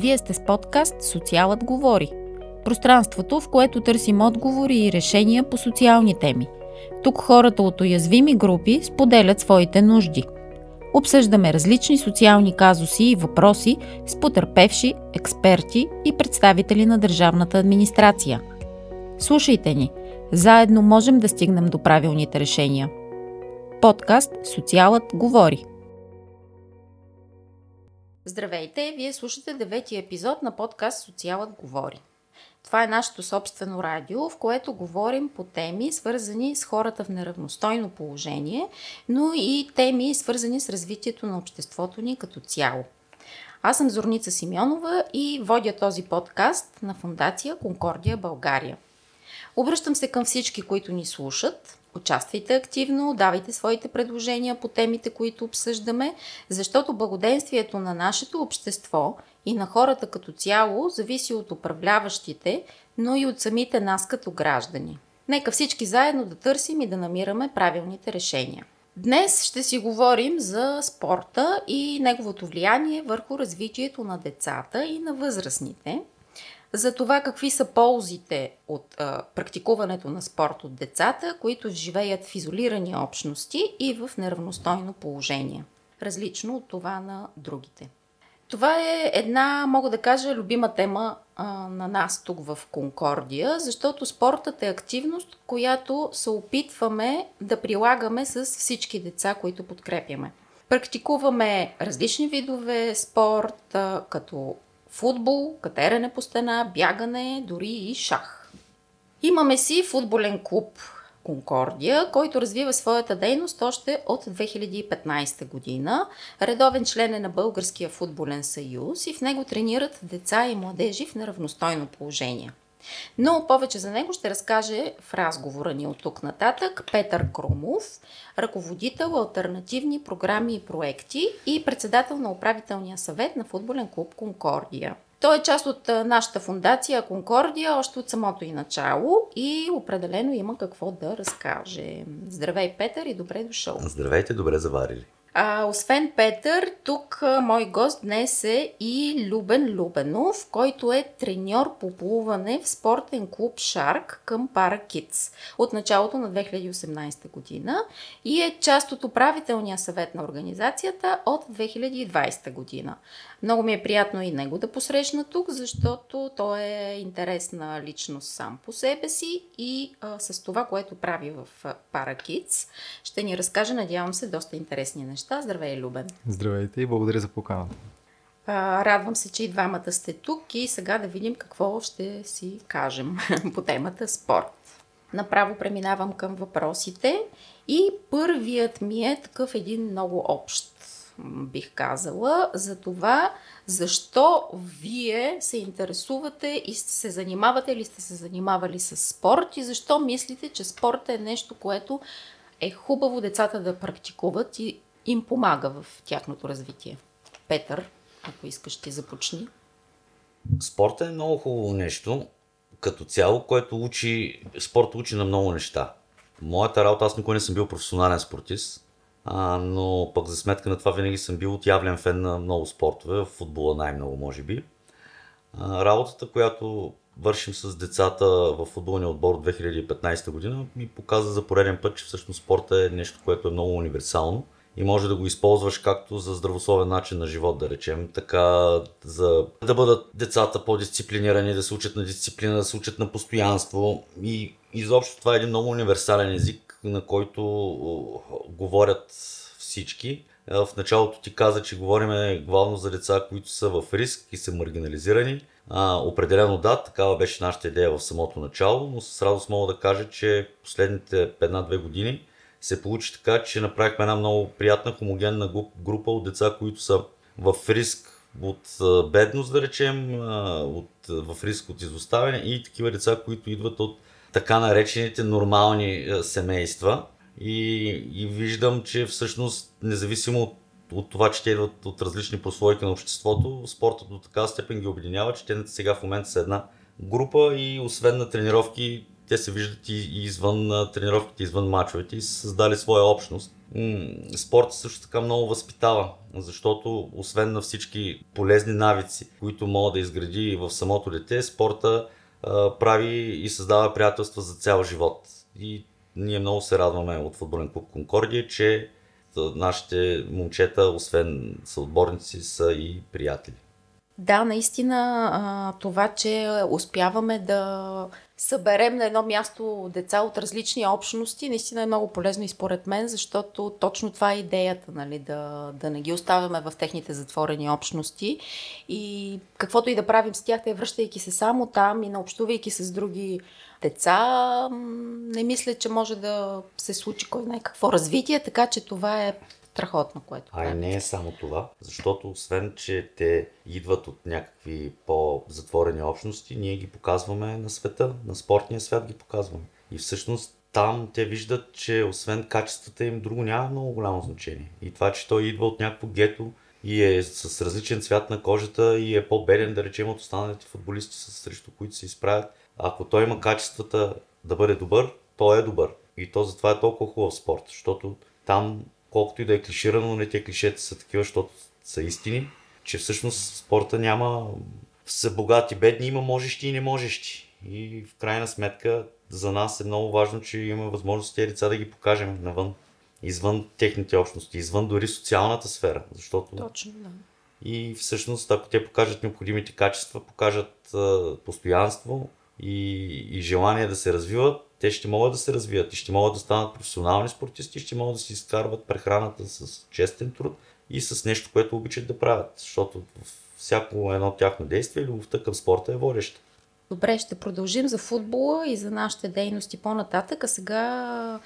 Вие сте с подкаст Социалът говори. Пространството, в което търсим отговори и решения по социални теми. Тук хората от уязвими групи споделят своите нужди. Обсъждаме различни социални казуси и въпроси с потърпевши, експерти и представители на държавната администрация. Слушайте ни! Заедно можем да стигнем до правилните решения. Подкаст Социалът говори. Здравейте! Вие слушате девети епизод на подкаст Социалът говори. Това е нашето собствено радио, в което говорим по теми, свързани с хората в неравностойно положение, но и теми, свързани с развитието на обществото ни като цяло. Аз съм Зорница Симеонова и водя този подкаст на Фундация Конкордия България. Обръщам се към всички, които ни слушат, Участвайте активно, давайте своите предложения по темите, които обсъждаме, защото благоденствието на нашето общество и на хората като цяло зависи от управляващите, но и от самите нас като граждани. Нека всички заедно да търсим и да намираме правилните решения. Днес ще си говорим за спорта и неговото влияние върху развитието на децата и на възрастните – за това какви са ползите от а, практикуването на спорт от децата, които живеят в изолирани общности и в неравностойно положение, различно от това на другите. Това е една, мога да кажа, любима тема а, на нас тук в Конкордия, защото спортът е активност, която се опитваме да прилагаме с всички деца, които подкрепяме. Практикуваме различни видове спорт, като футбол, катерене по стена, бягане, дори и шах. Имаме си футболен клуб Конкордия, който развива своята дейност още от 2015 година. Редовен член е на Българския футболен съюз и в него тренират деца и младежи в неравностойно положение. Но повече за него ще разкаже в разговора ни от тук нататък Петър Крумов, ръководител альтернативни програми и проекти и председател на управителния съвет на футболен клуб Конкордия. Той е част от нашата фундация Конкордия още от самото и начало и определено има какво да разкаже. Здравей, Петър, и добре дошъл. Здравейте, добре заварили. А, освен Петър, тук мой гост днес е и Любен Любенов, който е треньор по плуване в спортен клуб Шарк към Пара Kids от началото на 2018 година и е част от управителния съвет на организацията от 2020 година. Много ми е приятно и него да посрещна тук, защото той е интересна личност сам по себе си и а, с това, което прави в Пара Kids, ще ни разкаже, надявам се, доста интересни неща неща. Здравей, Любен! Здравейте и благодаря за поканата. Радвам се, че и двамата сте тук и сега да видим какво ще си кажем по темата спорт. Направо преминавам към въпросите и първият ми е такъв един много общ, бих казала, за това защо вие се интересувате и се занимавате или сте се занимавали с спорт и защо мислите, че спорт е нещо, което е хубаво децата да практикуват и им помага в тяхното развитие. Петър, ако искаш, ти започни. Спорта е много хубаво нещо, като цяло, което учи, спорт учи на много неща. Моята работа, аз никога не съм бил професионален спортист, а, но пък за сметка на това винаги съм бил отявлен фен на много спортове, в футбола най-много може би. А, работата, която вършим с децата в футболния отбор от 2015 година, ми показа за пореден път, че всъщност спорта е нещо, което е много универсално – и може да го използваш както за здравословен начин на живот, да речем, така за да бъдат децата по-дисциплинирани, да се учат на дисциплина, да се учат на постоянство и изобщо това е един много универсален език, на който говорят всички. В началото ти каза, че говорим главно за деца, които са в риск и са маргинализирани. А, определено да, такава беше нашата идея в самото начало, но с радост мога да кажа, че последните една-две години се получи така, че направихме една много приятна хомогенна група от деца, които са в риск от бедност, да речем, от, в риск от изоставяне и такива деца, които идват от така наречените нормални семейства. И, и виждам, че всъщност, независимо от, от това, че те идват от различни прослойки на обществото, спортът до така степен ги обединява, че те сега в момента са една група и освен на тренировки те се виждат и, и извън тренировките, извън мачовете и са създали своя общност. спорта също така много възпитава, защото освен на всички полезни навици, които мога да изгради в самото дете, спорта а, прави и създава приятелства за цял живот. И ние много се радваме от футболен клуб Конкордия, че нашите момчета, освен са отборници, са и приятели. Да, наистина това, че успяваме да съберем на едно място деца от различни общности, наистина е много полезно и според мен, защото точно това е идеята, нали, да, да не ги оставяме в техните затворени общности. И каквото и да правим с тях, те връщайки се само там и наобщувайки с други деца, не мисля, че може да се случи кой знае какво развитие, така че това е страхотно, което А и не е само това, защото освен, че те идват от някакви по-затворени общности, ние ги показваме на света, на спортния свят ги показваме. И всъщност там те виждат, че освен качествата им, друго няма много голямо значение. И това, че той идва от някакво гето и е с различен цвят на кожата и е по-беден, да речем, от останалите футболисти, срещу които се изправят, ако той има качествата да бъде добър, той е добър. И то затова е толкова хубав спорт, защото там колкото и да е клиширано, не те клишета са такива, защото са истини, че всъщност спорта няма са богати, бедни, има можещи и не можещи. И в крайна сметка за нас е много важно, че имаме възможност тези деца да ги покажем навън, извън техните общности, извън дори социалната сфера. Защото... Точно, да. И всъщност, ако те покажат необходимите качества, покажат а, постоянство и, и желание да се развиват, те ще могат да се развият и ще могат да станат професионални спортисти, ще могат да си изкарват прехраната с честен труд и с нещо, което обичат да правят. Защото всяко едно тяхно действие, любовта към спорта е водеща. Добре, ще продължим за футбола и за нашите дейности по-нататък. А сега,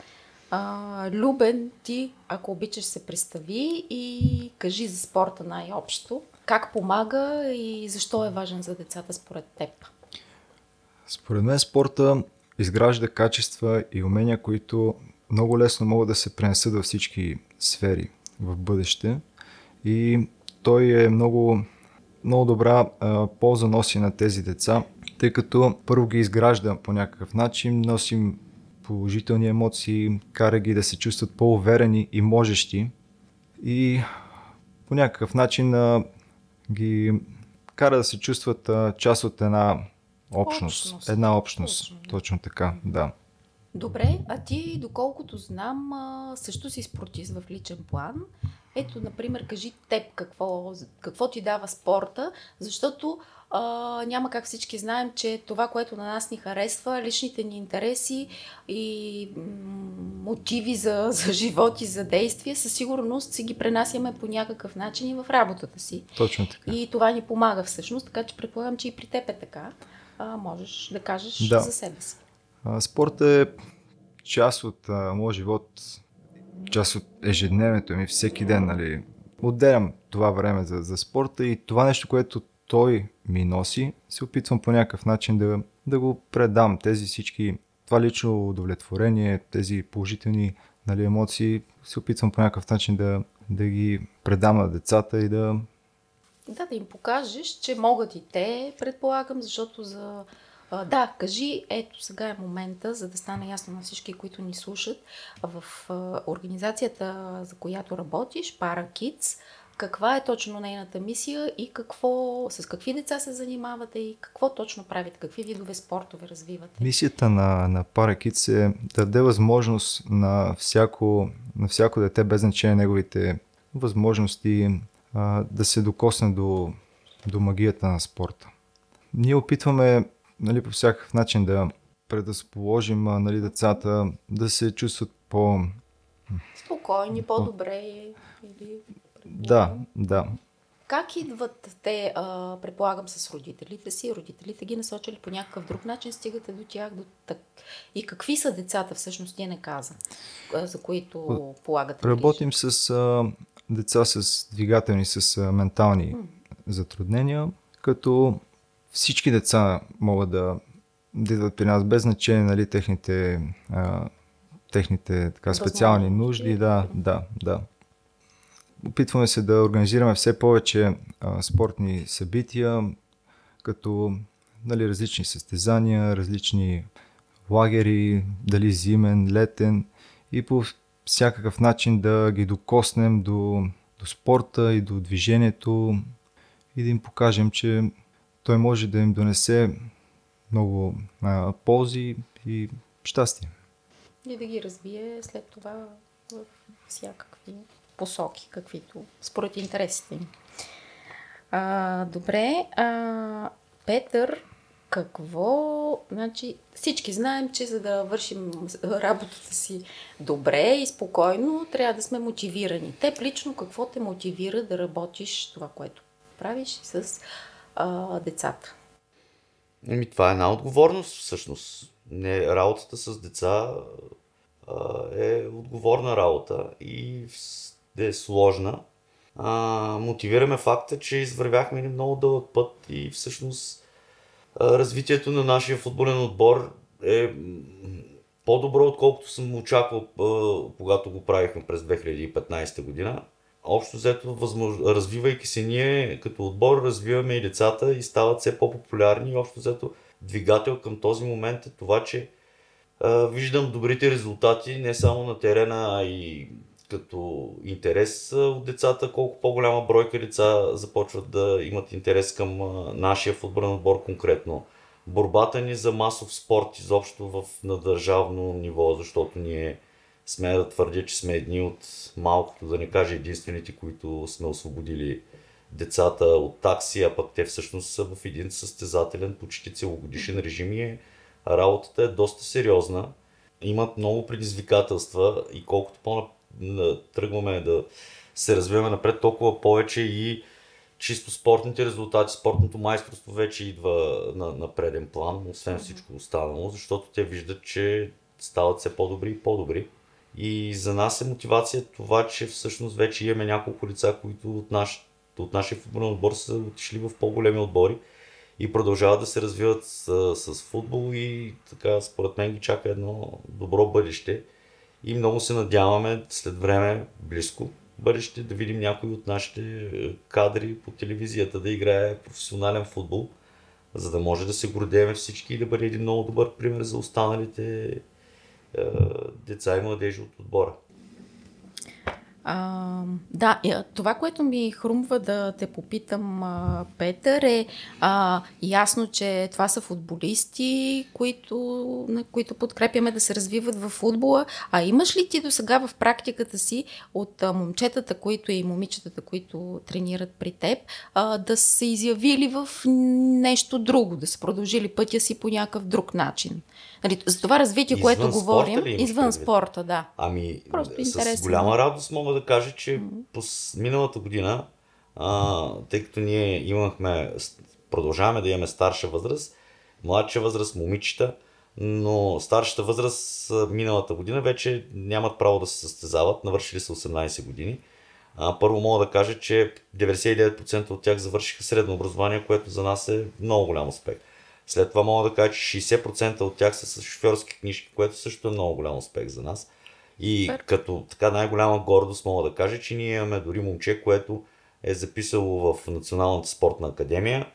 а, Любен, ти, ако обичаш, се представи и кажи за спорта най-общо. Как помага и защо е важен за децата според теб? Според мен спорта изгражда качества и умения, които много лесно могат да се пренесат във всички сфери в бъдеще. И той е много, много добра полза носи на тези деца, тъй като първо ги изгражда по някакъв начин, носим положителни емоции, кара ги да се чувстват по-уверени и можещи и по някакъв начин ги кара да се чувстват част от една Общност. общност. Една общност. Точно, Точно така, да. Добре, а ти, доколкото знам, също си спортист в личен план. Ето, например, кажи теб какво, какво ти дава спорта, защото а, няма как всички знаем, че това, което на нас ни харесва, личните ни интереси и мотиви за, за живот и за действие, със сигурност си ги пренасяме по някакъв начин и в работата си. Точно така. И това ни помага всъщност, така че предполагам, че и при теб е така а, можеш да кажеш да. за себе си. Спорт е част от а, моят живот, част от ежедневието ми, всеки ден, нали. Отделям това време за, за спорта и това нещо, което той ми носи, се опитвам по някакъв начин да, да го предам. Тези всички, това лично удовлетворение, тези положителни нали, емоции, се опитвам по някакъв начин да, да ги предам на децата и да, да, да им покажеш, че могат и те, предполагам, защото за... Да, кажи, ето сега е момента, за да стане ясно на всички, които ни слушат, в организацията, за която работиш, ParaKids, каква е точно нейната мисия и какво, с какви деца се занимавате и какво точно правите, какви видове спортове развивате? Мисията на, на ParaKids е да даде възможност на всяко, на всяко дете, без значение неговите възможности, а, да се докосне до, до магията на спорта. Ние опитваме нали, по всякакъв начин да предразположим нали, децата да се чувстват по... Спокойни, по-добре. Или... Да, да. Как идват те, а, предполагам, с родителите си? Родителите ги насочили по някакъв друг начин, стигате до тях. До так... И какви са децата, всъщност, ти не каза, за които полагате Работим с а, деца с двигателни, с ментални затруднения, като всички деца могат да, да идват при нас без значение нали, техните, а, техните така, специални нужди. Да, да, да. Опитваме се да организираме все повече а, спортни събития, като нали, различни състезания, различни лагери, дали зимен, летен и по всякакъв начин да ги докоснем до, до спорта и до движението и да им покажем, че той може да им донесе много а, ползи и щастие. И да ги развие след това в всякакви посоки, каквито според интересите им. А, добре, а, Петър, какво, значи всички знаем, че за да вършим работата си добре и спокойно, трябва да сме мотивирани. Теб лично какво те мотивира да работиш това, което правиш с а, децата? Еми, това е една отговорност всъщност. Не, работата с деца а, е отговорна работа и е сложна. А, мотивираме факта, че извървяхме един много дълъг път и всъщност развитието на нашия футболен отбор е по-добро, отколкото съм очаквал, когато го правихме през 2015 година. Общо взето, възмож... развивайки се ние като отбор, развиваме и децата и стават все по-популярни. И общо взето, двигател към този момент е това, че а, виждам добрите резултати не само на терена, а и като интерес от децата, колко по-голяма бройка деца започват да имат интерес към нашия футболен отбор конкретно. Борбата ни за масов спорт изобщо в, на държавно ниво, защото ние сме да твърдя, че сме едни от малкото, да не кажа единствените, които сме освободили децата от такси, а пък те всъщност са в един състезателен, почти целогодишен режим и е, работата е доста сериозна. Имат много предизвикателства и колкото по тръгваме да се развиваме напред, толкова повече и чисто спортните резултати, спортното майсторство вече идва на, на преден план, освен всичко останало, защото те виждат, че стават все по-добри и по-добри. И за нас е мотивация това, че всъщност вече имаме няколко лица, които от, наш, от нашия футболен отбор са отишли в по-големи отбори и продължават да се развиват с, с футбол и така според мен ги чака едно добро бъдеще. И много се надяваме след време, близко бъдеще, да видим някой от нашите е, кадри по телевизията да играе професионален футбол, за да може да се гордеем всички и да бъде един много добър пример за останалите е, деца и младежи от отбора. А, да, това, което ми хрумва да те попитам, Петър, е а, ясно, че това са футболисти, които, на които подкрепяме да се развиват в футбола. А имаш ли ти до сега в практиката си от момчетата, които и момичетата, които тренират при теб, а, да се изявили в нещо друго, да са продължили пътя си по някакъв друг начин? Нали, за това развитие, извън което говорим, извън спорта, да. Ами, Просто с интересно. голяма радост мога да кажа, че mm-hmm. по миналата година, а, тъй като ние имахме, продължаваме да имаме старша възраст, младша възраст, момичета, но старшата възраст миналата година вече нямат право да се състезават, навършили са 18 години. А, първо мога да кажа, че 99% от тях завършиха средно образование, което за нас е много голям успех. След това мога да кажа, че 60% от тях са с шофьорски книжки, което също е много голям успех за нас. И Пер. като така най-голяма гордост мога да кажа, че ние имаме дори момче, което е записало в Националната спортна академия.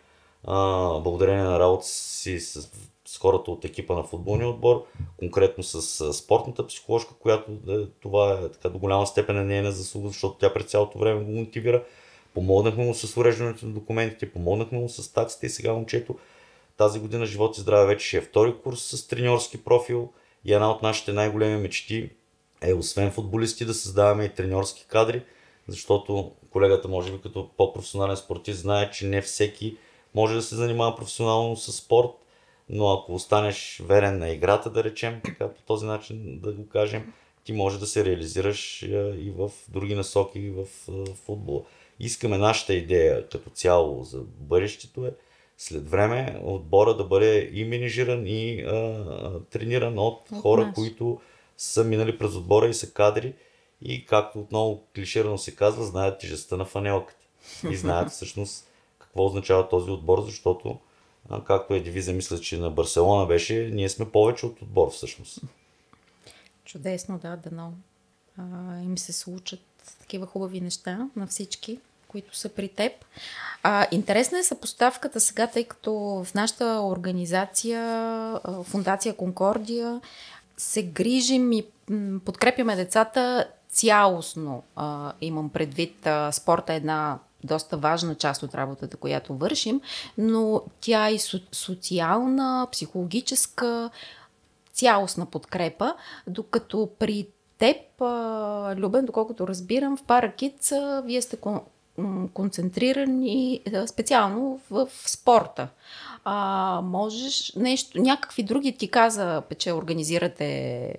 А, благодарение на работа си с, с хората от екипа на футболния отбор, конкретно с, с спортната психоложка, която е, това е така до голяма степен е нейна заслуга, защото тя през цялото време го мотивира. Помогнахме му с уреждането на документите, помогнахме му с таксите и сега момчето тази година Живот и здраве вече ще е втори курс с треньорски профил и една от нашите най-големи мечти е освен футболисти да създаваме и треньорски кадри, защото колегата може би като по-професионален спортист знае, че не всеки може да се занимава професионално с спорт, но ако останеш верен на играта, да речем, така по този начин да го кажем, ти може да се реализираш и в други насоки, и в футбола. Искаме нашата идея като цяло за бъдещето е след време отбора да бъде и менежиран и а, трениран от, от хора, нас. които са минали през отбора и са кадри и както отново клиширано се казва, знаят тежестта на фанелката и знаят всъщност какво означава този отбор, защото а, както е девиза, мисля, че на Барселона беше, ние сме повече от отбор всъщност. Чудесно, да, дано им се случат такива хубави неща на всички които са при теб. А, интересна е съпоставката сега, тъй като в нашата организация, Фундация Конкордия, се грижим и подкрепяме децата цялостно. А, имам предвид, а, спорта е една доста важна част от работата, която вършим, но тя е и социална, психологическа, цялостна подкрепа, докато при теб, Любен, доколкото разбирам, в Паракиц вие сте концентрирани специално в спорта. А, можеш нещо, някакви други ти каза, че организирате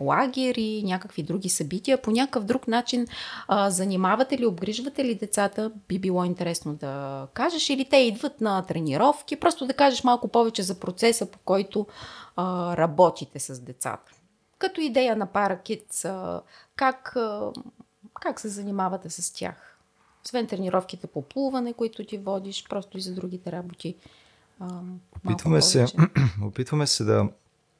лагери, някакви други събития, по някакъв друг начин а, занимавате ли, обгрижвате ли децата, би било интересно да кажеш, или те идват на тренировки, просто да кажеш малко повече за процеса, по който а, работите с децата. Като идея на Паракит, как, как се занимавате с тях? Освен тренировките по плуване, които ти водиш, просто и за другите работи. Опитваме се, опитваме се да,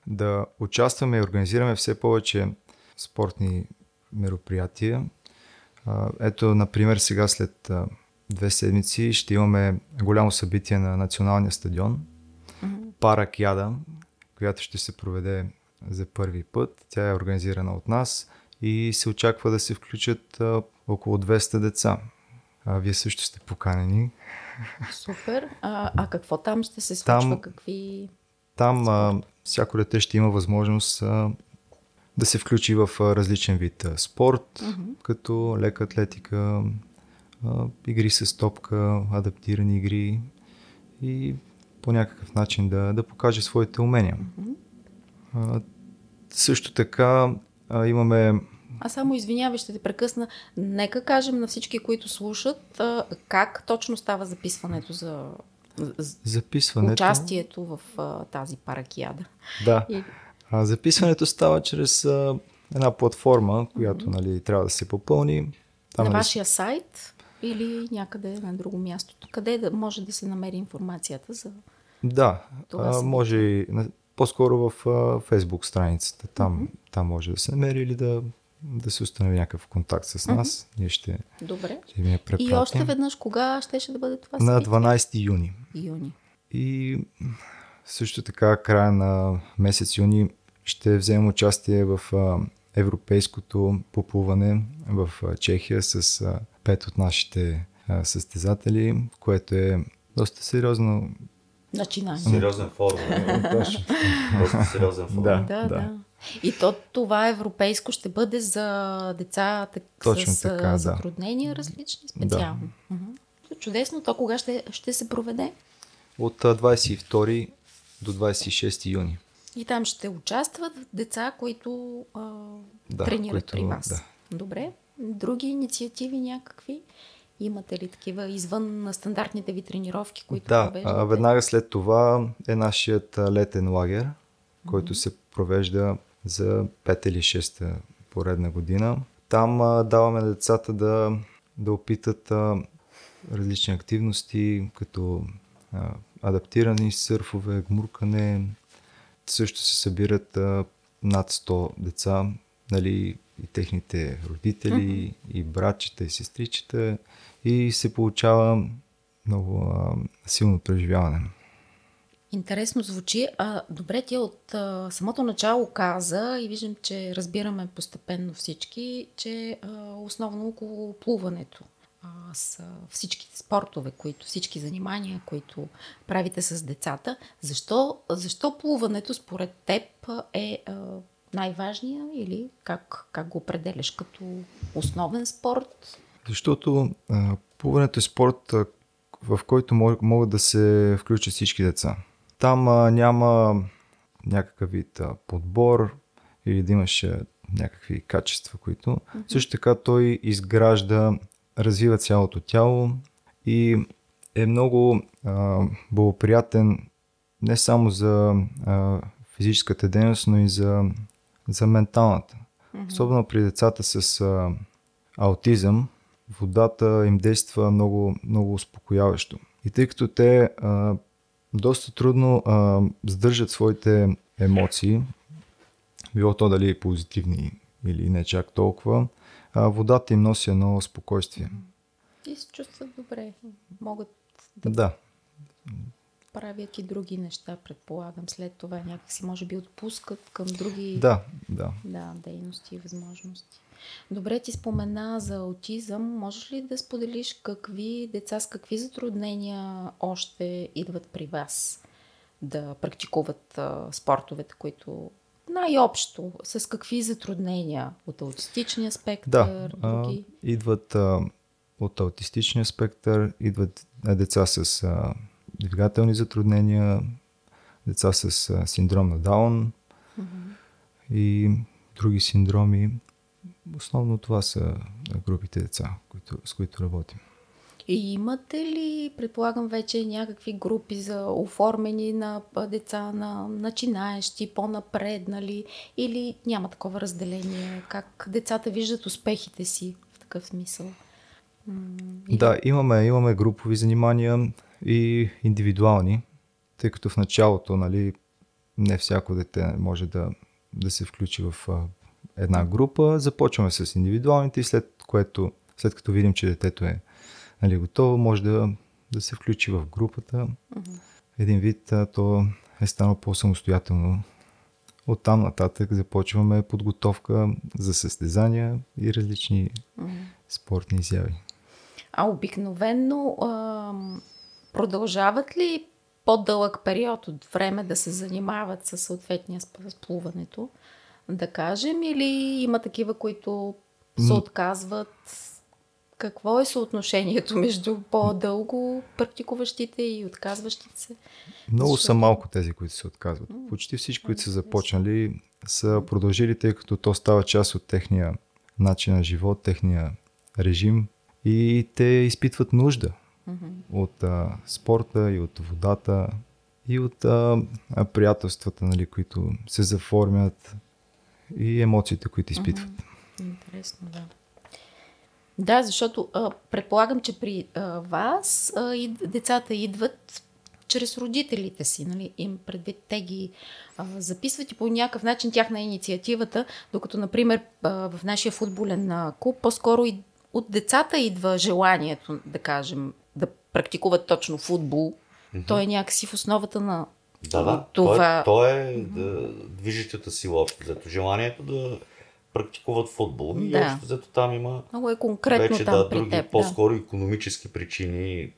да участваме и организираме все повече спортни мероприятия. Ето, например, сега след две седмици ще имаме голямо събитие на националния стадион. Mm-hmm. Паракяда, която ще се проведе за първи път. Тя е организирана от нас и се очаква да се включат а, около 200 деца. А, вие също сте поканени. Супер. А, а какво там ще се случва? Там, Какви... Там а, всяко дете ще има възможност а, да се включи в а, различен вид а, спорт, uh-huh. като лека атлетика, а, игри с топка, адаптирани игри и по някакъв начин да, да покаже своите умения. Uh-huh. А, също така а, имаме а само извинявай, ще те прекъсна. Нека кажем на всички, които слушат, а, как точно става записването за записването... участието в а, тази паракиада. Да. И... А, записването става чрез а, една платформа, която mm-hmm. нали, трябва да се попълни. Там, на нали... вашия сайт или някъде на друго място? Къде да може да се намери информацията за Да, това а, може и по-скоро в а, Facebook страницата. Там, mm-hmm. там може да се намери или да да се установи някакъв контакт с нас. Mm-hmm. Ние ще, Добре. ще ви И още веднъж, кога ще, ще да бъде това? На 12 юни. Юни. И също така, края на месец юни ще вземем участие в а, европейското поплуване в а, Чехия с а, пет от нашите а, състезатели, което е доста сериозно начинание. Сериозен форум. Доста сериозен форум. Да, да. да. И то, това европейско ще бъде за деца так, Точно с така, затруднения да. различни специално. Да. Чудесно. То кога ще, ще се проведе? От 22 до 26 юни. И там ще участват деца, които а, да, тренират които, при вас. Да. Добре. Други инициативи някакви? Имате ли такива извън на стандартните ви тренировки, които Да, провеждате? веднага след това е нашият летен лагер, който mm-hmm. се провежда за 5 или 6 поредна година. Там а, даваме на децата да, да опитат а, различни активности, като а, адаптирани сърфове, гмуркане. Също се събират а, над 100 деца, нали, и техните родители, mm-hmm. и братчета, и сестричета, и се получава много а, силно преживяване. Интересно звучи. А, добре, ти от а, самото начало каза и виждам, че разбираме постепенно всички, че а, основно около плуването а, са всичките спортове, които, всички занимания, които правите с децата. Защо, защо плуването според теб е а, най-важния или как, как го определяш като основен спорт? Защото а, плуването е спорт, в който могат да се включат всички деца. Там а, няма някакъв вид а, подбор или да имаш а, някакви качества, които. Mm-hmm. Също така той изгражда, развива цялото тяло и е много а, благоприятен не само за а, физическата дейност, но и за, за менталната. Mm-hmm. Особено при децата с а, аутизъм, водата им действа много, много успокояващо. И тъй като те а, доста трудно а, сдържат своите емоции, било то дали позитивни или не чак толкова, а, водата им носи едно спокойствие. И се чувстват добре. Могат да... Да. правят и други неща, предполагам. След това някакси може би отпускат към други Да, да. да, дейности и възможности. Добре, ти спомена за аутизъм. Можеш ли да споделиш какви деца с какви затруднения още идват при вас да практикуват а, спортовете, които най-общо, с какви затруднения от аутистичния спектър, Да, а, други? идват а, от аутистичния спектър, идват а, деца с а, двигателни затруднения, деца с а, синдром на Даун и други синдроми. Основно това са групите деца, които, с които работим. И имате ли, предполагам, вече някакви групи за оформени на деца, на начинаещи, по-напреднали или няма такова разделение? Как децата виждат успехите си в такъв смисъл? Или- Да, имаме, имаме групови занимания и индивидуални, тъй като в началото, нали, не всяко дете може да, да се включи в една група. Започваме с индивидуалните и след което, след като видим, че детето е нали, готово, може да, да се включи в групата. Един вид, а, то е станало по-самостоятелно. Оттам нататък започваме подготовка за състезания и различни спортни изяви. А обикновенно ам, продължават ли по-дълъг период от време да се занимават със съответния с плуването, да кажем, или има такива, които се отказват? Какво е съотношението между по-дълго практикуващите и отказващите се? Много Защото- са малко тези, които се отказват. Почти всички, които са започнали, са продължили, тъй като то става част от техния начин на живот, техния режим и те изпитват нужда от а, спорта и от водата и от а, приятелствата, нали, които се заформят и емоциите, които изпитват. Интересно, да. Да, защото а, предполагам, че при а, вас а, и децата идват чрез родителите си, нали? Им предвид те ги а, записват и по някакъв начин тяхна е инициативата, докато, например, а, в нашия футболен а, клуб по-скоро и от децата идва желанието, да кажем, да практикуват точно футбол. Той е някакси в основата на Да, да. това. Това... Той, той е да, движещата сила общо взето. Желанието да практикуват футбол. И Да. общо взето там има Много е конкретно вече там да, при други, теб. Да. по-скоро економически причини,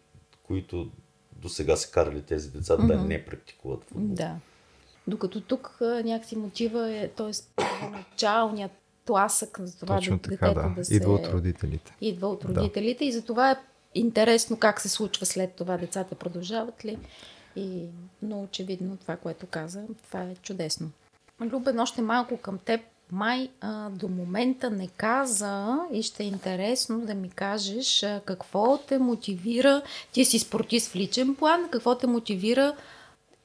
които до сега са карали тези деца да не практикуват футбол. Да. Докато тук някакси мотива е, т.е. началният тласък за това Точно да, така, детето да. да се... Идва от родителите. Идва от родителите и затова е интересно как се случва след това. Децата продължават ли? И, но очевидно това, което каза, това е чудесно. Любен, още малко към теб. Май а, до момента не каза и ще е интересно да ми кажеш а, какво те мотивира, ти си спортист в личен план, какво те мотивира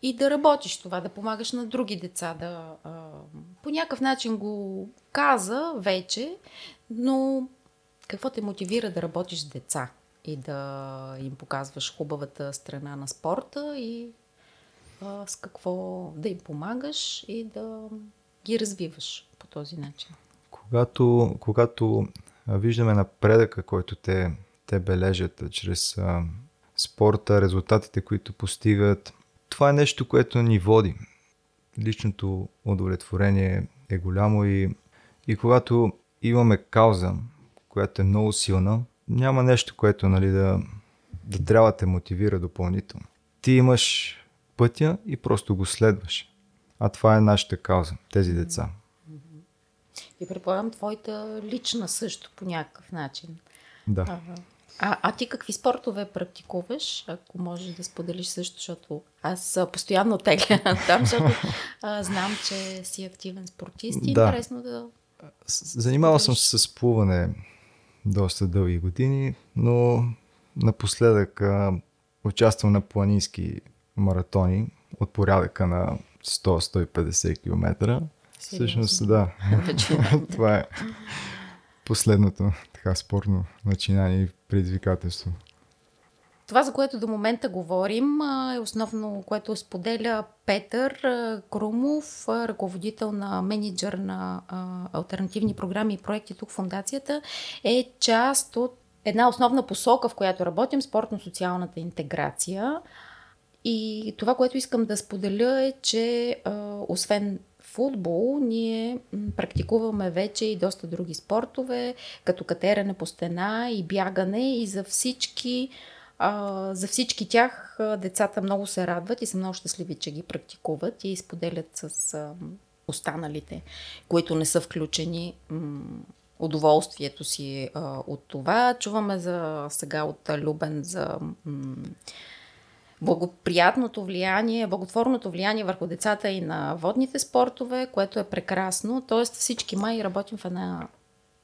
и да работиш това, да помагаш на други деца, да а, по някакъв начин го каза вече, но какво те мотивира да работиш с деца и да им показваш хубавата страна на спорта и а, с какво да им помагаш и да ги развиваш по този начин? Когато, когато виждаме напредъка, който те, те бележат чрез а, спорта, резултатите, които постигат, това е нещо, което ни води. Личното удовлетворение е голямо и, и когато имаме кауза, която е много силна, няма нещо, което нали, да, да трябва да те мотивира допълнително. Ти имаш пътя и просто го следваш. А това е нашата кауза, тези деца. И предполагам твоята лична също по някакъв начин. Да. А, а, а ти какви спортове практикуваш, ако можеш да споделиш също, защото аз постоянно тегля там, защото а, знам, че си активен спортист и е Да. интересно да... Занимавал съм се с плуване доста дълги години, но напоследък а, участвам на планински маратони от порядъка на 100-150 км. Всъщност, да. Това е последното така спортно начинание и предизвикателство. Това, за което до момента говорим, е основно, което споделя Петър Крумов, ръководител на менеджер на альтернативни програми и проекти тук в фундацията, е част от една основна посока, в която работим, спортно-социалната интеграция. И това, което искам да споделя е, че освен футбол, ние практикуваме вече и доста други спортове, като катеране по стена и бягане и за всички а, за всички тях децата много се радват и са много щастливи, че ги практикуват и споделят с а, останалите, които не са включени удоволствието си а, от това. Чуваме за сега от Любен за м- благоприятното влияние, благотворното влияние върху децата и на водните спортове, което е прекрасно. Тоест всички май работим в една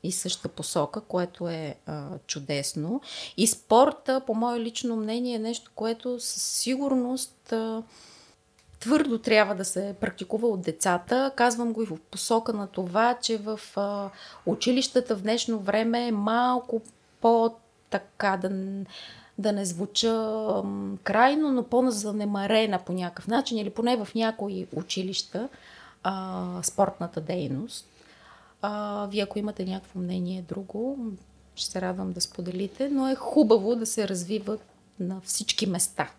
и съща посока, което е а, чудесно. И спорта, по мое лично мнение, е нещо, което със сигурност а, твърдо трябва да се практикува от децата. Казвам го и в посока на това, че в а, училищата в днешно време е малко по-така да да не звуча крайно, но по-занемарена по някакъв начин или поне в някои училища а, спортната дейност. А, вие ако имате някакво мнение друго, ще се радвам да споделите, но е хубаво да се развиват на всички места.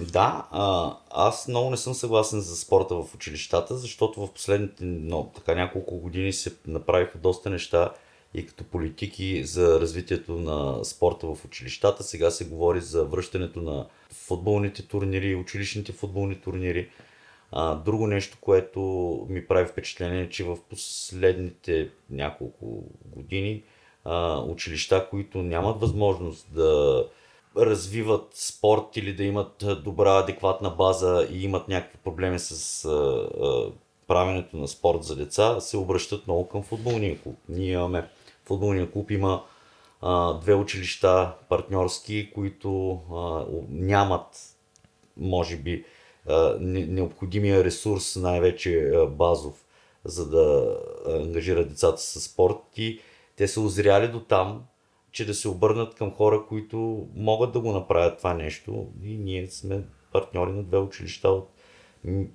Да, а, аз много не съм съгласен за спорта в училищата, защото в последните но, така, няколко години се направиха доста неща и като политики за развитието на спорта в училищата. Сега се говори за връщането на футболните турнири, училищните футболни турнири. А, друго нещо, което ми прави впечатление е, че в последните няколко години а, училища, които нямат възможност да развиват спорт или да имат добра, адекватна база и имат някакви проблеми с а, а, правенето на спорт за деца, се обръщат много към футболния клуб. Ние имаме футболния клуб има а, две училища партньорски, които а, нямат, може би, необходимия ресурс, най-вече базов, за да ангажират децата с спорт. И те са озряли до там, че да се обърнат към хора, които могат да го направят това нещо. И ние сме партньори на две училища от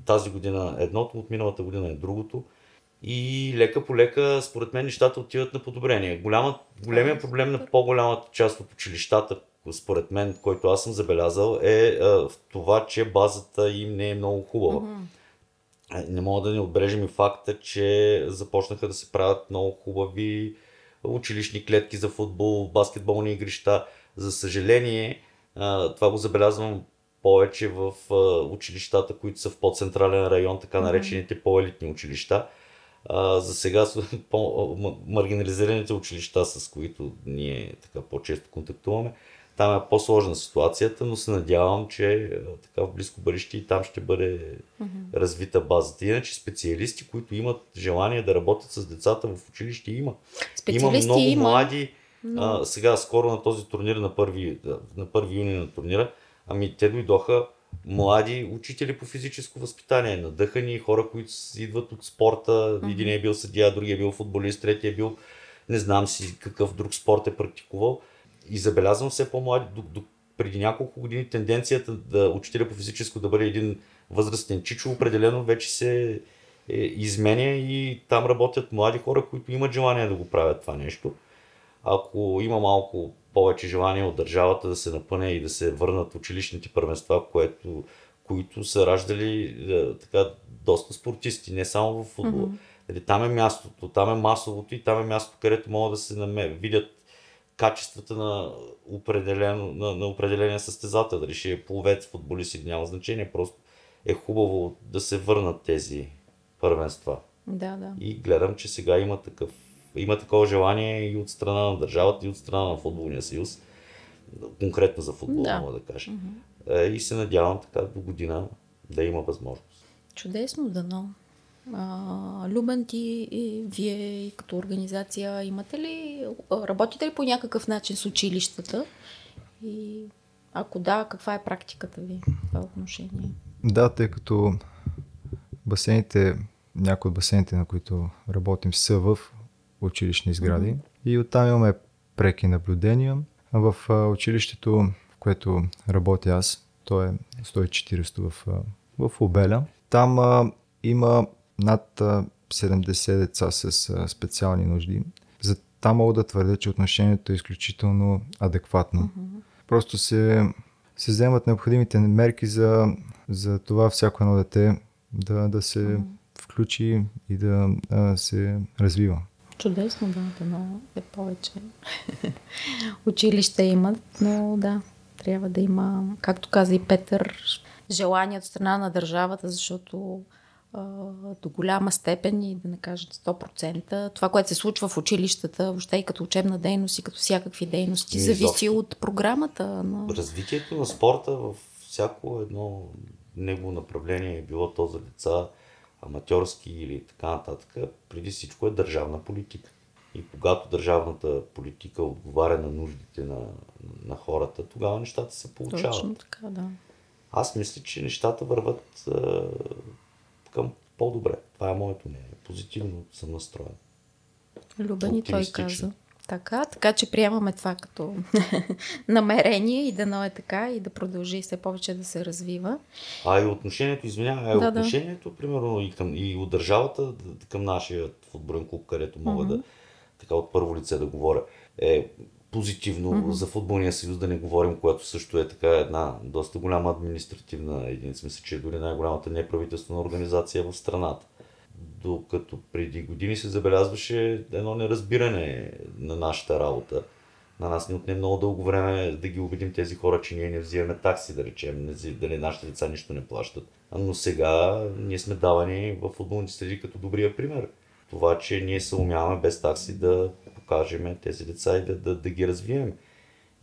тази година едното, от миналата година е другото. И лека по лека, според мен, нещата отиват на подобрение. Голяма, големия проблем на по-голямата част от училищата, според мен, който аз съм забелязал, е в това, че базата им не е много хубава. Mm-hmm. Не мога да не отбрежем и факта, че започнаха да се правят много хубави училищни клетки за футбол, баскетболни игрища. За съжаление, това го забелязвам повече в училищата, които са в по-централен район, така наречените по-елитни училища за сега са по-маргинализираните училища, с които ние така по-често контактуваме. Там е по-сложна ситуацията, но се надявам, че така в близко бъдеще и там ще бъде mm-hmm. развита базата. Иначе специалисти, които имат желание да работят с децата в училище, има. Има много има. млади. Но... А, сега, скоро на този турнир, на 1, на 1 юни на турнира, ами те дойдоха млади учители по физическо възпитание, надъхани хора, които идват от спорта. Mm-hmm. Един е бил съдия, другия е бил футболист, третия е бил не знам си какъв друг спорт е практикувал. И забелязвам все по-млади, до, до, преди няколко години тенденцията да учителя по физическо да бъде един възрастен чичо определено вече се е, изменя и там работят млади хора, които имат желание да го правят това нещо. Ако има малко повече желание от държавата да се напъне и да се върнат училищните първенства, което, които са раждали да, така, доста спортисти, не само в футбол. Mm-hmm. Там е мястото, там е масовото и там е мястото, където могат да се видят качествата на, определен, на, на определения състезател. Дали ще е пловец, футболист няма значение, просто е хубаво да се върнат тези първенства. Да, да. И гледам, че сега има такъв има такова желание и от страна на държавата, и от страна на футболния съюз. Конкретно за футбол, да. мога да кажа. Mm-hmm. И се надявам така до година да има възможност. Чудесно, дано. А, Любен, ти и вие и като организация имате ли, работите ли по някакъв начин с училищата? И ако да, каква е практиката ви в това отношение? Да, тъй като басейните, някои от басейните, на които работим, са в училищни сгради. Mm-hmm. И оттам имаме преки наблюдения. А в училището, в което работя аз, то е 140 в, в Обеля. Там а, има над 70 деца с специални нужди. За там мога да твърдя, че отношението е изключително адекватно. Mm-hmm. Просто се се вземат необходимите мерки за, за това всяко едно дете да, да се mm-hmm. включи и да а, се развива. Чудесно, да, но е повече. Училища имат, но да, трябва да има, както каза и Петър, желание от страна на държавата, защото до голяма степен и да не кажа 100%, това, което се случва в училищата, въобще и като учебна дейност и като всякакви дейности, зависи от програмата. На... Развитието на спорта в всяко едно негово направление е било то за деца, аматьорски или така нататък, преди всичко е държавна политика. И когато държавната политика отговаря на нуждите на, на хората, тогава нещата се получават. Точно така, да. Аз мисля, че нещата върват към по-добре. Това е моето мнение. Позитивно съм настроен. Любен и той каза. Така, така че приемаме това като намерение и дано е така и да продължи все повече да се развива. А и отношението, извинявай, да, отношението, да. примерно и, към, и от държавата към нашия футболен клуб, където мога mm-hmm. да така от първо лице да говоря, е позитивно mm-hmm. за футболния съюз да не говорим, което също е така една доста голяма административна единица. Мисля, че е дори най-голямата неправителствена организация в страната докато преди години се забелязваше едно неразбиране на нашата работа. На нас ни отне много дълго време да ги убедим тези хора, че ние не взимаме такси, да речем, дали нашите деца нищо не плащат. Но сега ние сме давани в футболните среди като добрия пример. Това, че ние се умяваме без такси да покажем тези деца и да, да, да ги развием.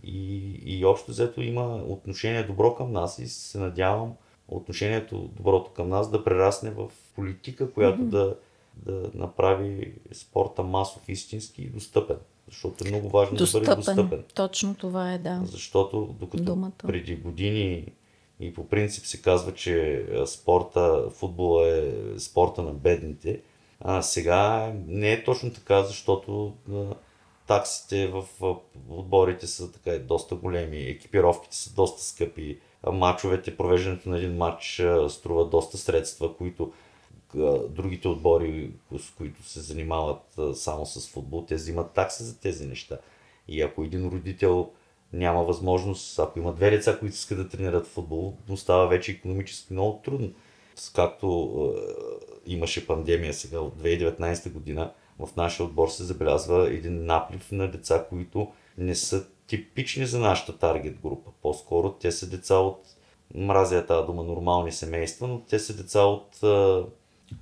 И, и общо взето има отношение добро към нас и се надявам отношението доброто към нас да прерасне в политика, която mm-hmm. да, да направи спорта масов, истински и достъпен. Защото е много важно достъпен. да бъде достъпен. Точно това е, да. Защото докато Думата. преди години и по принцип се казва, че спорта, футбола е спорта на бедните, а сега не е точно така, защото таксите в отборите са така доста големи, екипировките са доста скъпи, мачовете, провеждането на един матч струва доста средства, които другите отбори, с които се занимават само с футбол, те взимат такси за тези неща. И ако един родител няма възможност, ако има две деца, които искат да тренират футбол, му става вече економически много трудно. Както е, имаше пандемия сега от 2019 година, в нашия отбор се забелязва един наплив на деца, които не са типични за нашата таргет група. По-скоро те са деца от, мразя тази дума, нормални семейства, но те са деца от,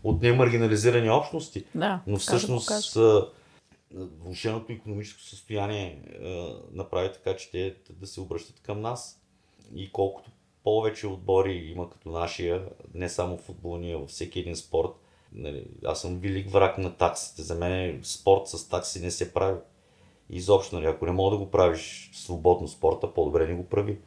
от немаргинализирани общности. Да, но всъщност влушеното економическо състояние направи така, че те да се обръщат към нас. И колкото повече отбори има като нашия, не само футболния, във всеки един спорт, нали, аз съм велик враг на таксите. За мен спорт с такси не се прави изобщо, нали, ако не мога да го правиш свободно спорта, по-добре не го прави.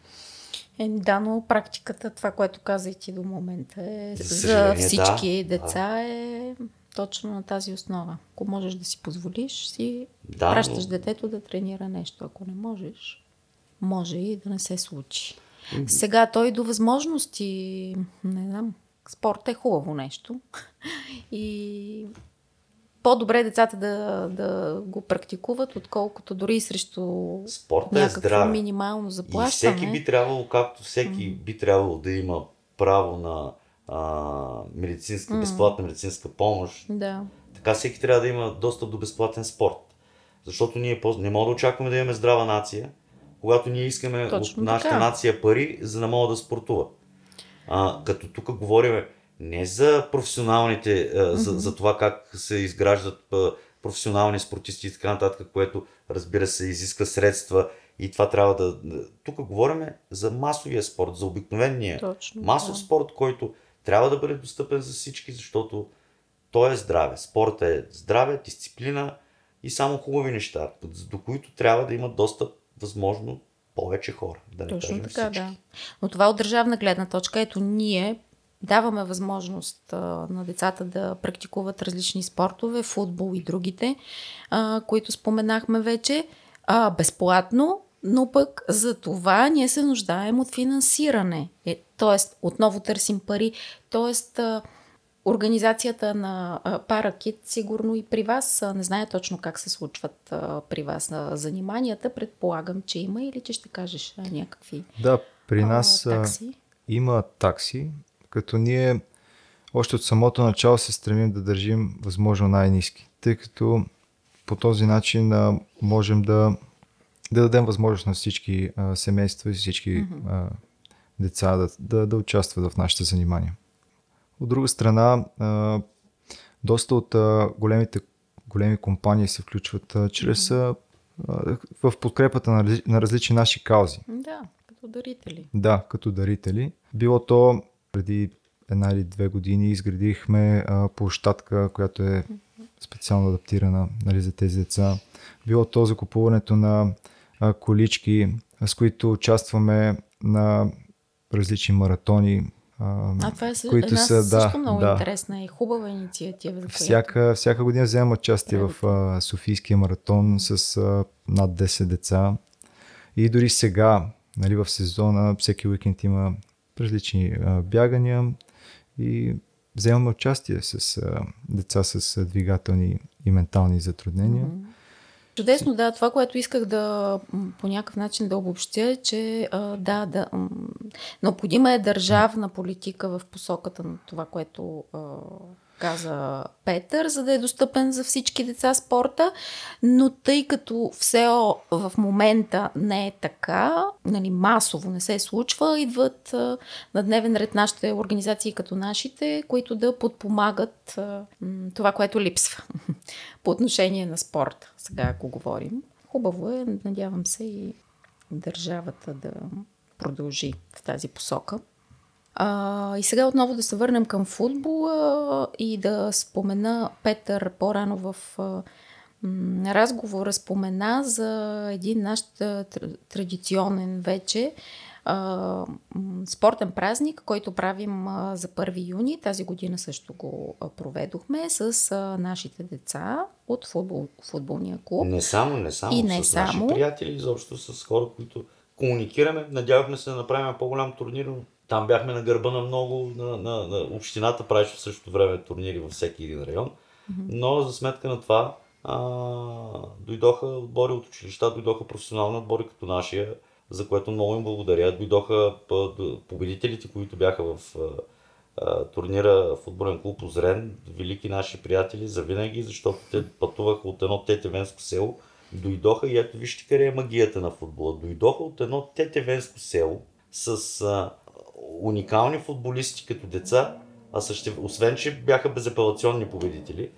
Е, да, но практиката, това, което каза и ти до момента, е за, всички да, деца да. е точно на тази основа. Ако можеш да си позволиш, си да, пращаш но... детето да тренира нещо. Ако не можеш, може и да не се случи. Сега той до възможности, не знам, спорт е хубаво нещо. И по-добре децата да, да го практикуват, отколкото дори срещу Спорта е здраве. минимално заплащане. И всеки би трябвало, както всеки би трябвало да има право на а, медицинска, mm. безплатна медицинска помощ, да. така всеки трябва да има достъп до безплатен спорт. Защото ние не можем да очакваме да имаме здрава нация, когато ние искаме Точно от нашата така. нация пари, за да могат да спортува. А, като тук говорим не за професионалните, mm-hmm. за, за това как се изграждат професионални спортисти и така нататък, което разбира се изисква средства и това трябва да... Тук говорим за масовия спорт, за обикновения Точно, масов да. спорт, който трябва да бъде достъпен за всички, защото то е здраве. Спорт е здраве, дисциплина и само хубави неща, до които трябва да имат достъп възможно повече хора. Да Точно така, всички. да. Но това от държавна гледна точка, ето ние даваме възможност а, на децата да практикуват различни спортове, футбол и другите, а, които споменахме вече, а, безплатно, но пък за това ние се нуждаем от финансиране. Е, тоест, отново търсим пари. Тоест, а, организацията на Паракит, сигурно и при вас, не знае точно как се случват при вас на заниманията, предполагам, че има или че ще кажеш някакви Да, при нас а, такси? има такси, като ние още от самото начало се стремим да държим възможно най-низки, тъй като по този начин а, можем да, да дадем възможност на всички а, семейства и всички mm-hmm. а, деца да, да, да участват в нашите занимания. От друга страна, а, доста от а, големите големи компании се включват а, чрез а, в подкрепата на, на различни наши каузи. Да, като дарители. Да, като дарители. Било то преди една или две години изградихме а, площадка, която е специално адаптирана нали, за тези деца. Било то закупуването на а, колички, с които участваме на различни маратони. А, а това е които една са, също да, много да. интересна и хубава инициатива. За всяка, всяка година вземам участие в а, Софийския маратон с а, над 10 деца. И дори сега, нали, в сезона, всеки уикенд има различни а, бягания и вземаме участие с а, деца с двигателни и ментални затруднения. Mm-hmm. Чудесно, да. Това, което исках да по някакъв начин да обобщя е, че да, да, необходима е държавна политика в посоката на това, което каза Петър, за да е достъпен за всички деца спорта, но тъй като все в момента не е така, нали, масово не се случва, идват а, на дневен ред нашите организации като нашите, които да подпомагат а, това, което липсва по отношение на спорта, сега ако говорим. Хубаво е, надявам се и държавата да продължи в тази посока. А, и сега отново да се върнем към футбола и да спомена Петър по-рано в а, разговора спомена за един наш традиционен вече а, спортен празник, който правим а, за 1 юни. Тази година също го а, проведохме с а, нашите деца от футбол, футболния клуб. Не само, не само. И не с само. наши приятели, изобщо с хора, които комуникираме. Надявахме се да направим по-голям турнир, там бяхме на гърба на много, на, на, на общината правеше в същото време турнири във всеки един район, mm-hmm. но за сметка на това а, дойдоха отбори от училища, дойдоха професионални отбори като нашия, за което много им благодаря. Дойдоха победителите, които бяха в а, турнира футболен клуб Озрен, велики наши приятели, за винаги, защото те пътуваха от едно тетевенско село, дойдоха и ето вижте къде е магията на футбола. Дойдоха от едно тетевенско село с а, уникални футболисти като деца, а също, освен, че бяха безапелационни победители,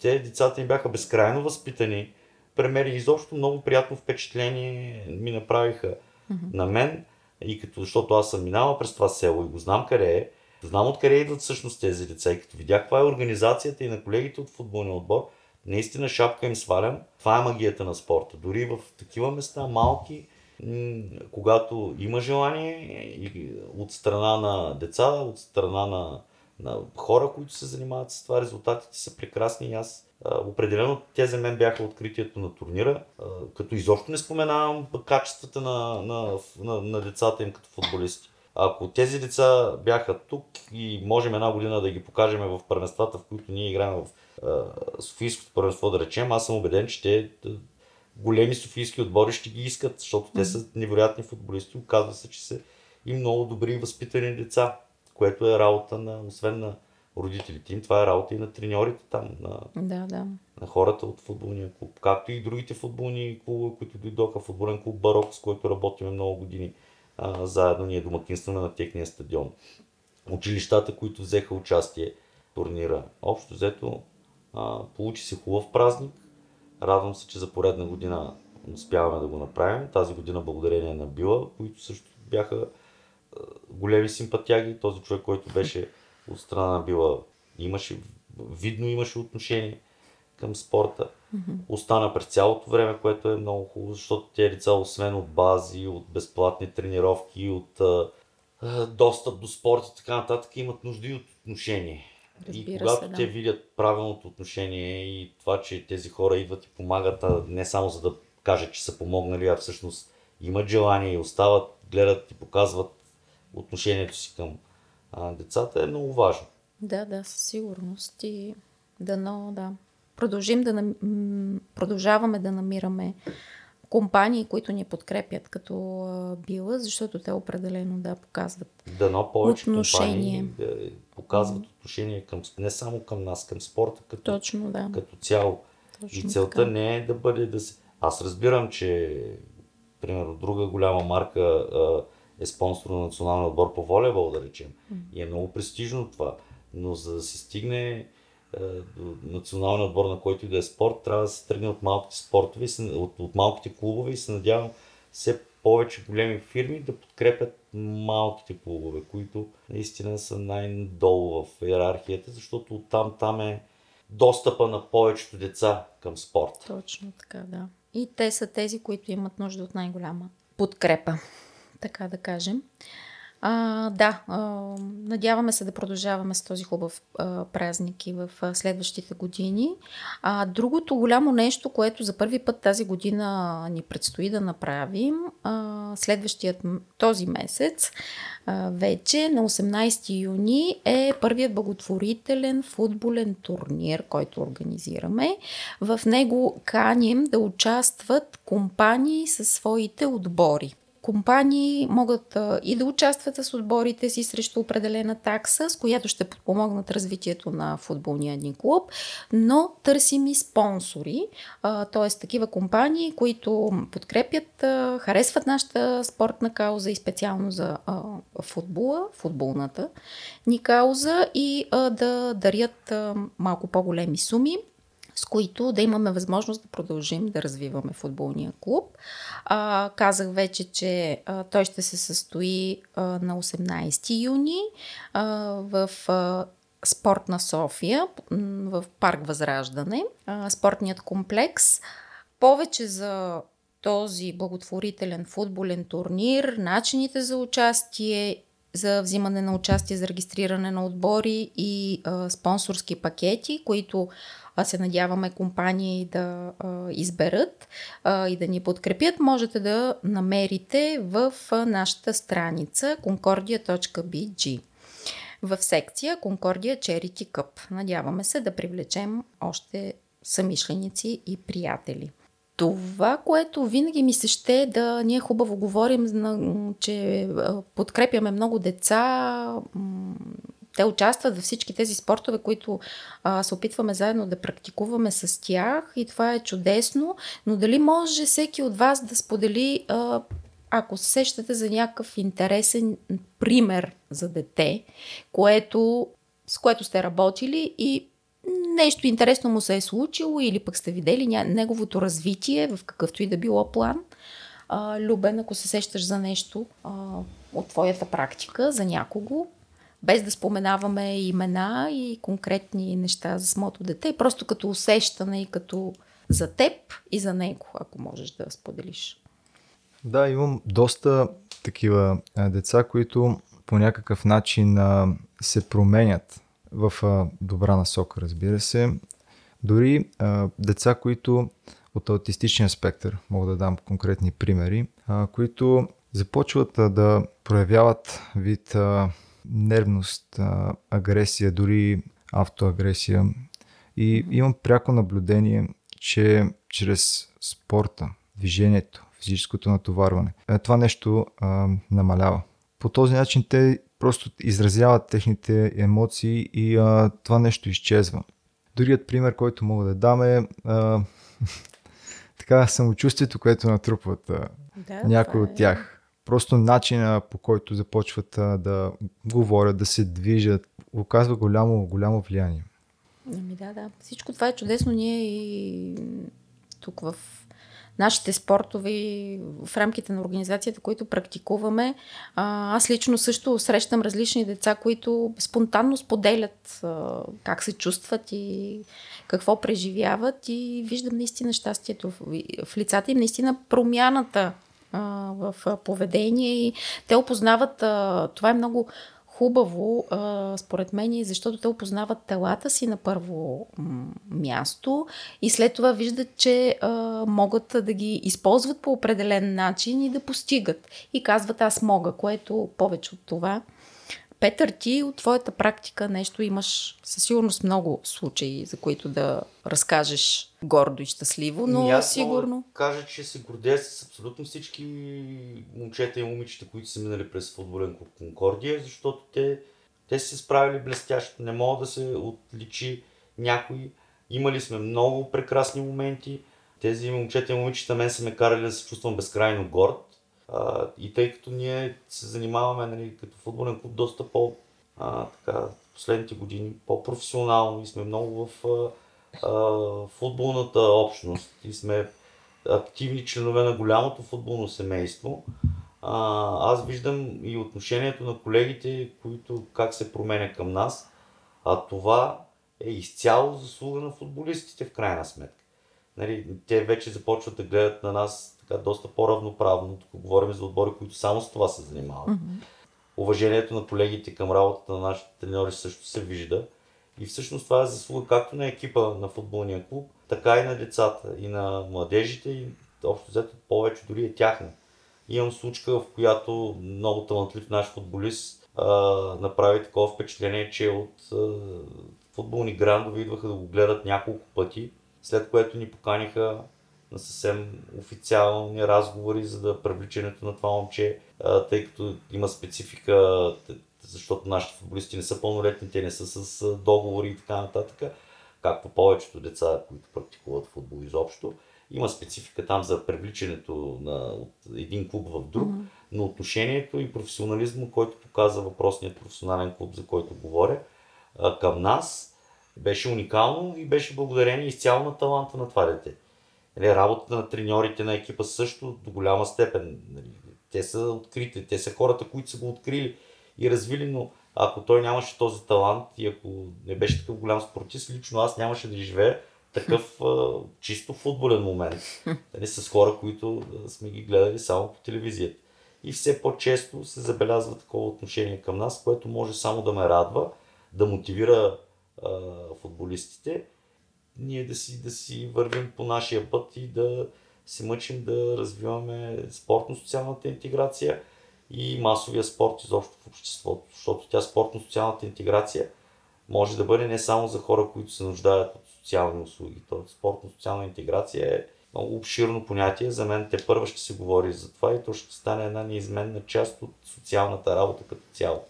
те децата им бяха безкрайно възпитани, премери изобщо много приятно впечатление ми направиха mm-hmm. на мен, и като, защото аз съм минала през това село и го знам къде е, знам откъде идват всъщност тези деца и като видях каква е организацията и на колегите от футболния отбор, наистина шапка им свалям. Това е магията на спорта. Дори в такива места, малки, когато има желание от страна на деца, от страна на, на хора, които се занимават с това, резултатите са прекрасни и аз определено те за мен бяха откритието на турнира, като изобщо не споменавам качествата на, на, на, на децата им като футболисти. Ако тези деца бяха тук и можем една година да ги покажем в първенствата, в които ние играем в Софийското първенство, да речем, аз съм убеден, че те големи софийски отбори ще ги искат, защото те са невероятни футболисти. Оказва се, че са и много добри и възпитани деца, което е работа на, освен на родителите им, това е работа и на треньорите там, на, да, да. на хората от футболния клуб, както и другите футболни клубове, които дойдоха, футболен клуб Барок, с който работиме много години а, заедно, ние домакинстваме на техния стадион. Училищата, които взеха участие в турнира, общо взето а, получи се хубав празник, Радвам се, че за поредна година успяваме да го направим. Тази година благодарение на Била, които също бяха големи симпатяги. Този човек, който беше от страна на Била, имаше, видно имаше отношение към спорта. Mm-hmm. Остана през цялото време, което е много хубаво, защото тези лица, освен от бази, от безплатни тренировки, от а, достъп до спорт и така нататък, имат нужда и от отношение. Разбира и когато се, да. те видят правилното отношение и това, че тези хора идват и помагат, а не само за да кажат, че са помогнали, а всъщност имат желание и остават, гледат и показват отношението си към а, децата, е много важно. Да, да, със сигурност. И дано, да. Продължим да продължаваме да намираме компании, които ни подкрепят като била, защото те определено да показват Дано повече отношение. компании да показват отношение към, не само към нас, към спорта като, Точно, да. като цяло. Точно и целта така. не е да бъде да се... Аз разбирам, че примерно друга голяма марка а, е спонсор на националния отбор по волейбол, да речем. Mm. И е много престижно това. Но за да се стигне националния отбор, на който и да е спорт, трябва да се тръгне от малките спортове, от, от малките клубове и се надявам все повече големи фирми да подкрепят малките клубове, които наистина са най-долу в иерархията, защото там, там е достъпа на повечето деца към спорт. Точно така, да. И те са тези, които имат нужда от най-голяма подкрепа, така да кажем. А, да, а, надяваме се да продължаваме с този хубав а, празник и в а, следващите години. А, другото голямо нещо, което за първи път тази година ни предстои да направим, а, следващият този месец, а, вече на 18 юни е първият благотворителен футболен турнир, който организираме. В него каним да участват компании със своите отбори компании могат а, и да участват с отборите си срещу определена такса, с която ще подпомогнат развитието на футболния ни клуб, но търсим и спонсори, т.е. такива компании, които подкрепят, а, харесват нашата спортна кауза и специално за а, футбола, футболната ни кауза и да дарят малко по-големи суми с които да имаме възможност да продължим да развиваме футболния клуб. А, казах вече, че а, той ще се състои а, на 18 юни а, в а, Спортна София, в парк Възраждане, а, спортният комплекс. Повече за този благотворителен футболен турнир, начините за участие за взимане на участие, за регистриране на отбори и а, спонсорски пакети, които а, се надяваме компании да а, изберат а, и да ни подкрепят, можете да намерите в нашата страница concordia.bg в секция Concordia Charity Cup. Надяваме се да привлечем още самишленици и приятели. Това, което винаги ми се ще да ние хубаво говорим, че подкрепяме много деца, те участват във всички тези спортове, които а, се опитваме заедно да практикуваме с тях и това е чудесно, но дали може всеки от вас да сподели, а, ако се сещате за някакъв интересен пример за дете, което, с което сте работили и нещо интересно му се е случило или пък сте видели неговото развитие в какъвто и да било план. А, Любен, ако се сещаш за нещо а, от твоята практика, за някого, без да споменаваме имена и конкретни неща за самото дете, просто като усещане и като за теб и за него, ако можеш да споделиш. Да, имам доста такива деца, които по някакъв начин а, се променят в а, добра насока, разбира се. Дори а, деца, които от аутистичния спектър, мога да дам конкретни примери, а, които започват а, да проявяват вид а, нервност, а, агресия, дори автоагресия. И имам пряко наблюдение, че чрез спорта, движението, физическото натоварване, това нещо а, намалява. По този начин те просто изразяват техните емоции и а, това нещо изчезва. Другият пример, който мога да дам е а, така самочувствието, което натрупват а, да, някои от е. тях. Просто начина по който започват а, да говорят, да се движат, оказва голямо, голямо влияние. Ами да, да. Всичко това е чудесно. Ние и тук в нашите спортове в рамките на организацията, които практикуваме. Аз лично също срещам различни деца, които спонтанно споделят как се чувстват и какво преживяват и виждам наистина щастието в, лицата им, наистина промяната в поведение и те опознават, това е много хубаво, а, според мен, защото те опознават телата си на първо място и след това виждат, че а, могат да ги използват по определен начин и да постигат. И казват аз мога, което повече от това Петър, ти от твоята практика нещо имаш със сигурност много случаи, за които да разкажеш гордо и щастливо, но Ами аз сигурно... Мога да кажа, че се гордея с абсолютно всички момчета и момичета, които са минали през футболен клуб Конкордия, защото те, те са се справили блестящо. Не мога да се отличи някой. Имали сме много прекрасни моменти. Тези момчета и момичета мен са ме карали да се чувствам безкрайно горд. А, и тъй като ние се занимаваме нали, като футболен клуб доста по а, така, последните години по-професионално и сме много в а, а, футболната общност и сме активни членове на голямото футболно семейство. А, аз виждам и отношението на колегите, които как се променя към нас, а това е изцяло заслуга на футболистите в крайна сметка. Нали, те вече започват да гледат на нас така доста по-равноправно. Тук говорим за отбори, които само с това се занимават. Мгм. Уважението на колегите към работата на нашите треньори също се вижда. И всъщност това е заслуга както на екипа на футболния клуб, така и на децата, и на младежите, и общо взето повече дори е тяхна. Имам случка, в която много талантлив наш футболист а, направи такова впечатление, че от а, футболни грандове идваха да го гледат няколко пъти, след което ни поканиха на съвсем официални разговори за да привличането на това момче, тъй като има специфика, защото нашите футболисти не са пълнолетни, те не са с договори и така нататък, както повечето деца, които практикуват футбол изобщо. Има специфика там за привличането на от един клуб в друг, Мгм. но отношението и професионализма, който показа въпросният професионален клуб, за който говоря, към нас беше уникално и беше благодарение изцяло на таланта на това дете. Нали, работата на треньорите на екипа също до голяма степен. Нали, те са открити, те са хората, които са го открили и развили, но ако той нямаше този талант и ако не беше такъв голям спортист, лично аз нямаше да живея такъв а, чисто футболен момент. Нали, с хора, които сме ги гледали само по телевизията. И все по-често се забелязва такова отношение към нас, което може само да ме радва, да мотивира а, футболистите, ние да си, да си вървим по нашия път и да се мъчим да развиваме спортно-социалната интеграция и масовия спорт изобщо в обществото, защото тя спортно-социалната интеграция може да бъде не само за хора, които се нуждаят от социални услуги. То спортно-социална интеграция е много обширно понятие. За мен те първа ще се говори за това и то ще стане една неизменна част от социалната работа като цяло.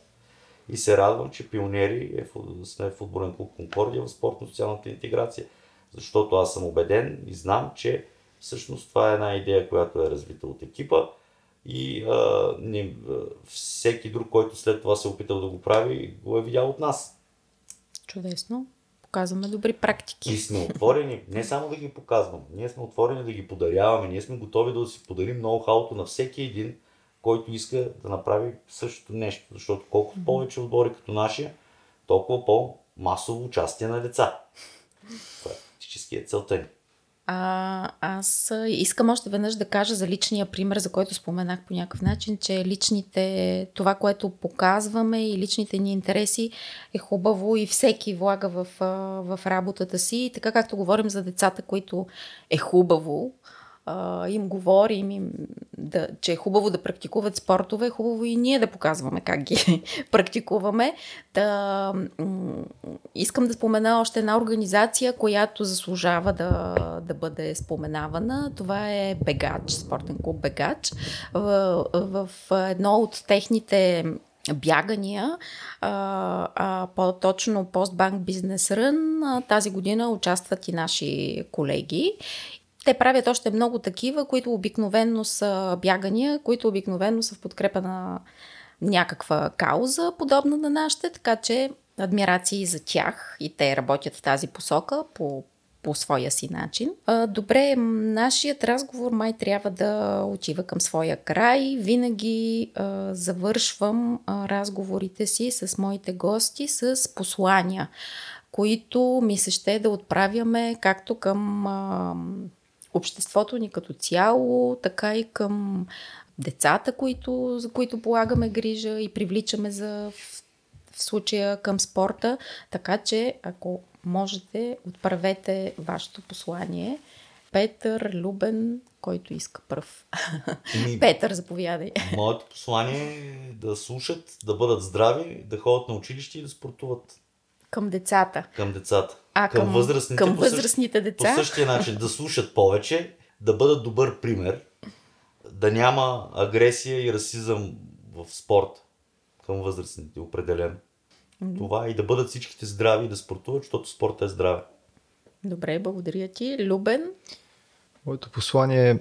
И се радвам, че пионери е, сме футболен клуб Конкордия в спортно-социалната интеграция. Защото аз съм убеден и знам, че всъщност това е една идея, която е развита от екипа и а, не, всеки друг, който след това се е опитал да го прави, го е видял от нас. Чудесно. Показваме добри практики. И сме отворени не само да ги показвам, ние сме отворени да ги подаряваме, ние сме готови да си подарим ноу-хауто на всеки един, който иска да направи същото нещо. Защото колкото повече отбори като нашия, толкова по-масово участие на деца. Това е фактически е целта ни. А, аз искам още веднъж да кажа за личния пример, за който споменах по някакъв начин, че личните, това, което показваме и личните ни интереси е хубаво и всеки влага в, в работата си. И така както говорим за децата, които е хубаво, им говорим, им, да, че е хубаво да практикуват спортове, е хубаво и ние да показваме как ги практикуваме. Да, м- искам да спомена още една организация, която заслужава да, да бъде споменавана. Това е Бегач, спортен клуб Бегач. В, в едно от техните бягания, а, а, по-точно Постбанк Бизнес Рън, тази година участват и наши колеги. Те правят още много такива, които обикновенно са бягания, които обикновенно са в подкрепа на някаква кауза, подобна на нашите, така че адмирации за тях и те работят в тази посока по, по своя си начин. А, добре, нашият разговор май трябва да отива към своя край. Винаги а, завършвам а, разговорите си с моите гости с послания, които ми се ще да отправяме както към обществото ни като цяло, така и към децата, които, за които полагаме грижа и привличаме за в, случая към спорта. Така че, ако можете, отправете вашето послание. Петър, Любен, който иска пръв. Ми, Петър, заповядай. Моето послание е да слушат, да бъдат здрави, да ходят на училище и да спортуват Към децата. към децата. А към, възрастните, към по същ- възрастните По деца. същия начин да слушат повече, да бъдат добър пример, да няма агресия и расизъм в спорт към възрастните, определено. Това и да бъдат всичките здрави и да спортуват, защото спорта е здраве. Добре, благодаря ти. Любен, Моето послание е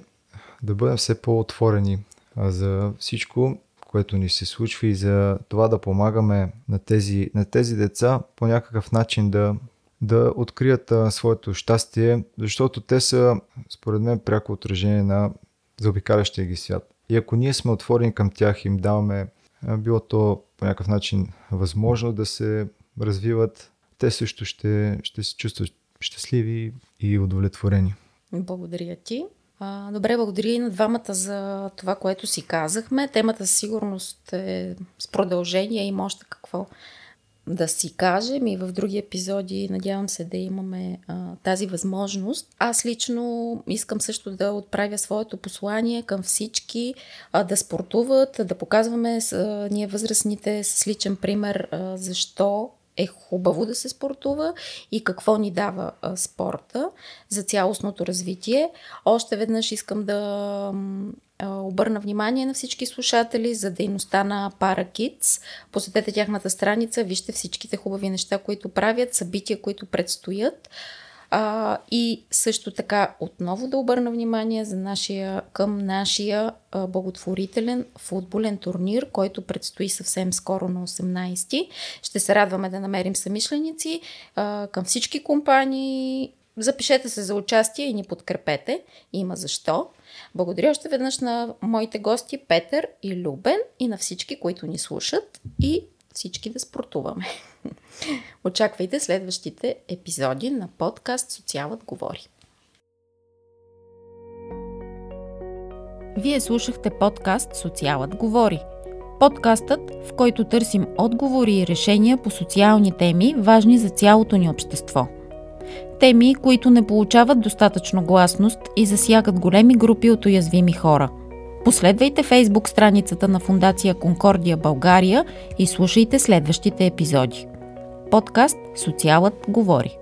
да бъдем все по-отворени за всичко, което ни се случва и за това да помагаме на тези, на тези деца по някакъв начин да, да открият своето щастие, защото те са, според мен, пряко отражение на заобикалящия ги свят. И ако ние сме отворени към тях им даваме било то по някакъв начин възможно да се развиват, те също ще, ще се чувстват щастливи и удовлетворени. благодаря ти. А, добре, благодаря и на двамата за това, което си казахме. Темата със сигурност е с продължение, има още какво да си кажем и в други епизоди надявам се да имаме а, тази възможност. Аз лично искам също да отправя своето послание към всички а, да спортуват, да показваме с, а, ние възрастните с личен пример а, защо е хубаво да се спортува и какво ни дава спорта за цялостното развитие. Още веднъж искам да обърна внимание на всички слушатели за дейността на ParaKids. Посетете тяхната страница, вижте всичките хубави неща, които правят, събития, които предстоят. А, и също така отново да обърна внимание за нашия, към нашия а, благотворителен футболен турнир, който предстои съвсем скоро на 18. Ще се радваме да намерим самишленици а, към всички компании. Запишете се за участие и ни подкрепете. Има защо. Благодаря още веднъж на моите гости Петър и Любен и на всички, които ни слушат и всички да спортуваме. Очаквайте следващите епизоди на подкаст Социалът говори. Вие слушахте подкаст Социалът говори. Подкастът, в който търсим отговори и решения по социални теми, важни за цялото ни общество. Теми, които не получават достатъчно гласност и засягат големи групи от уязвими хора. Последвайте фейсбук страницата на Фундация Конкордия България и слушайте следващите епизоди. Подкаст Социалът говори.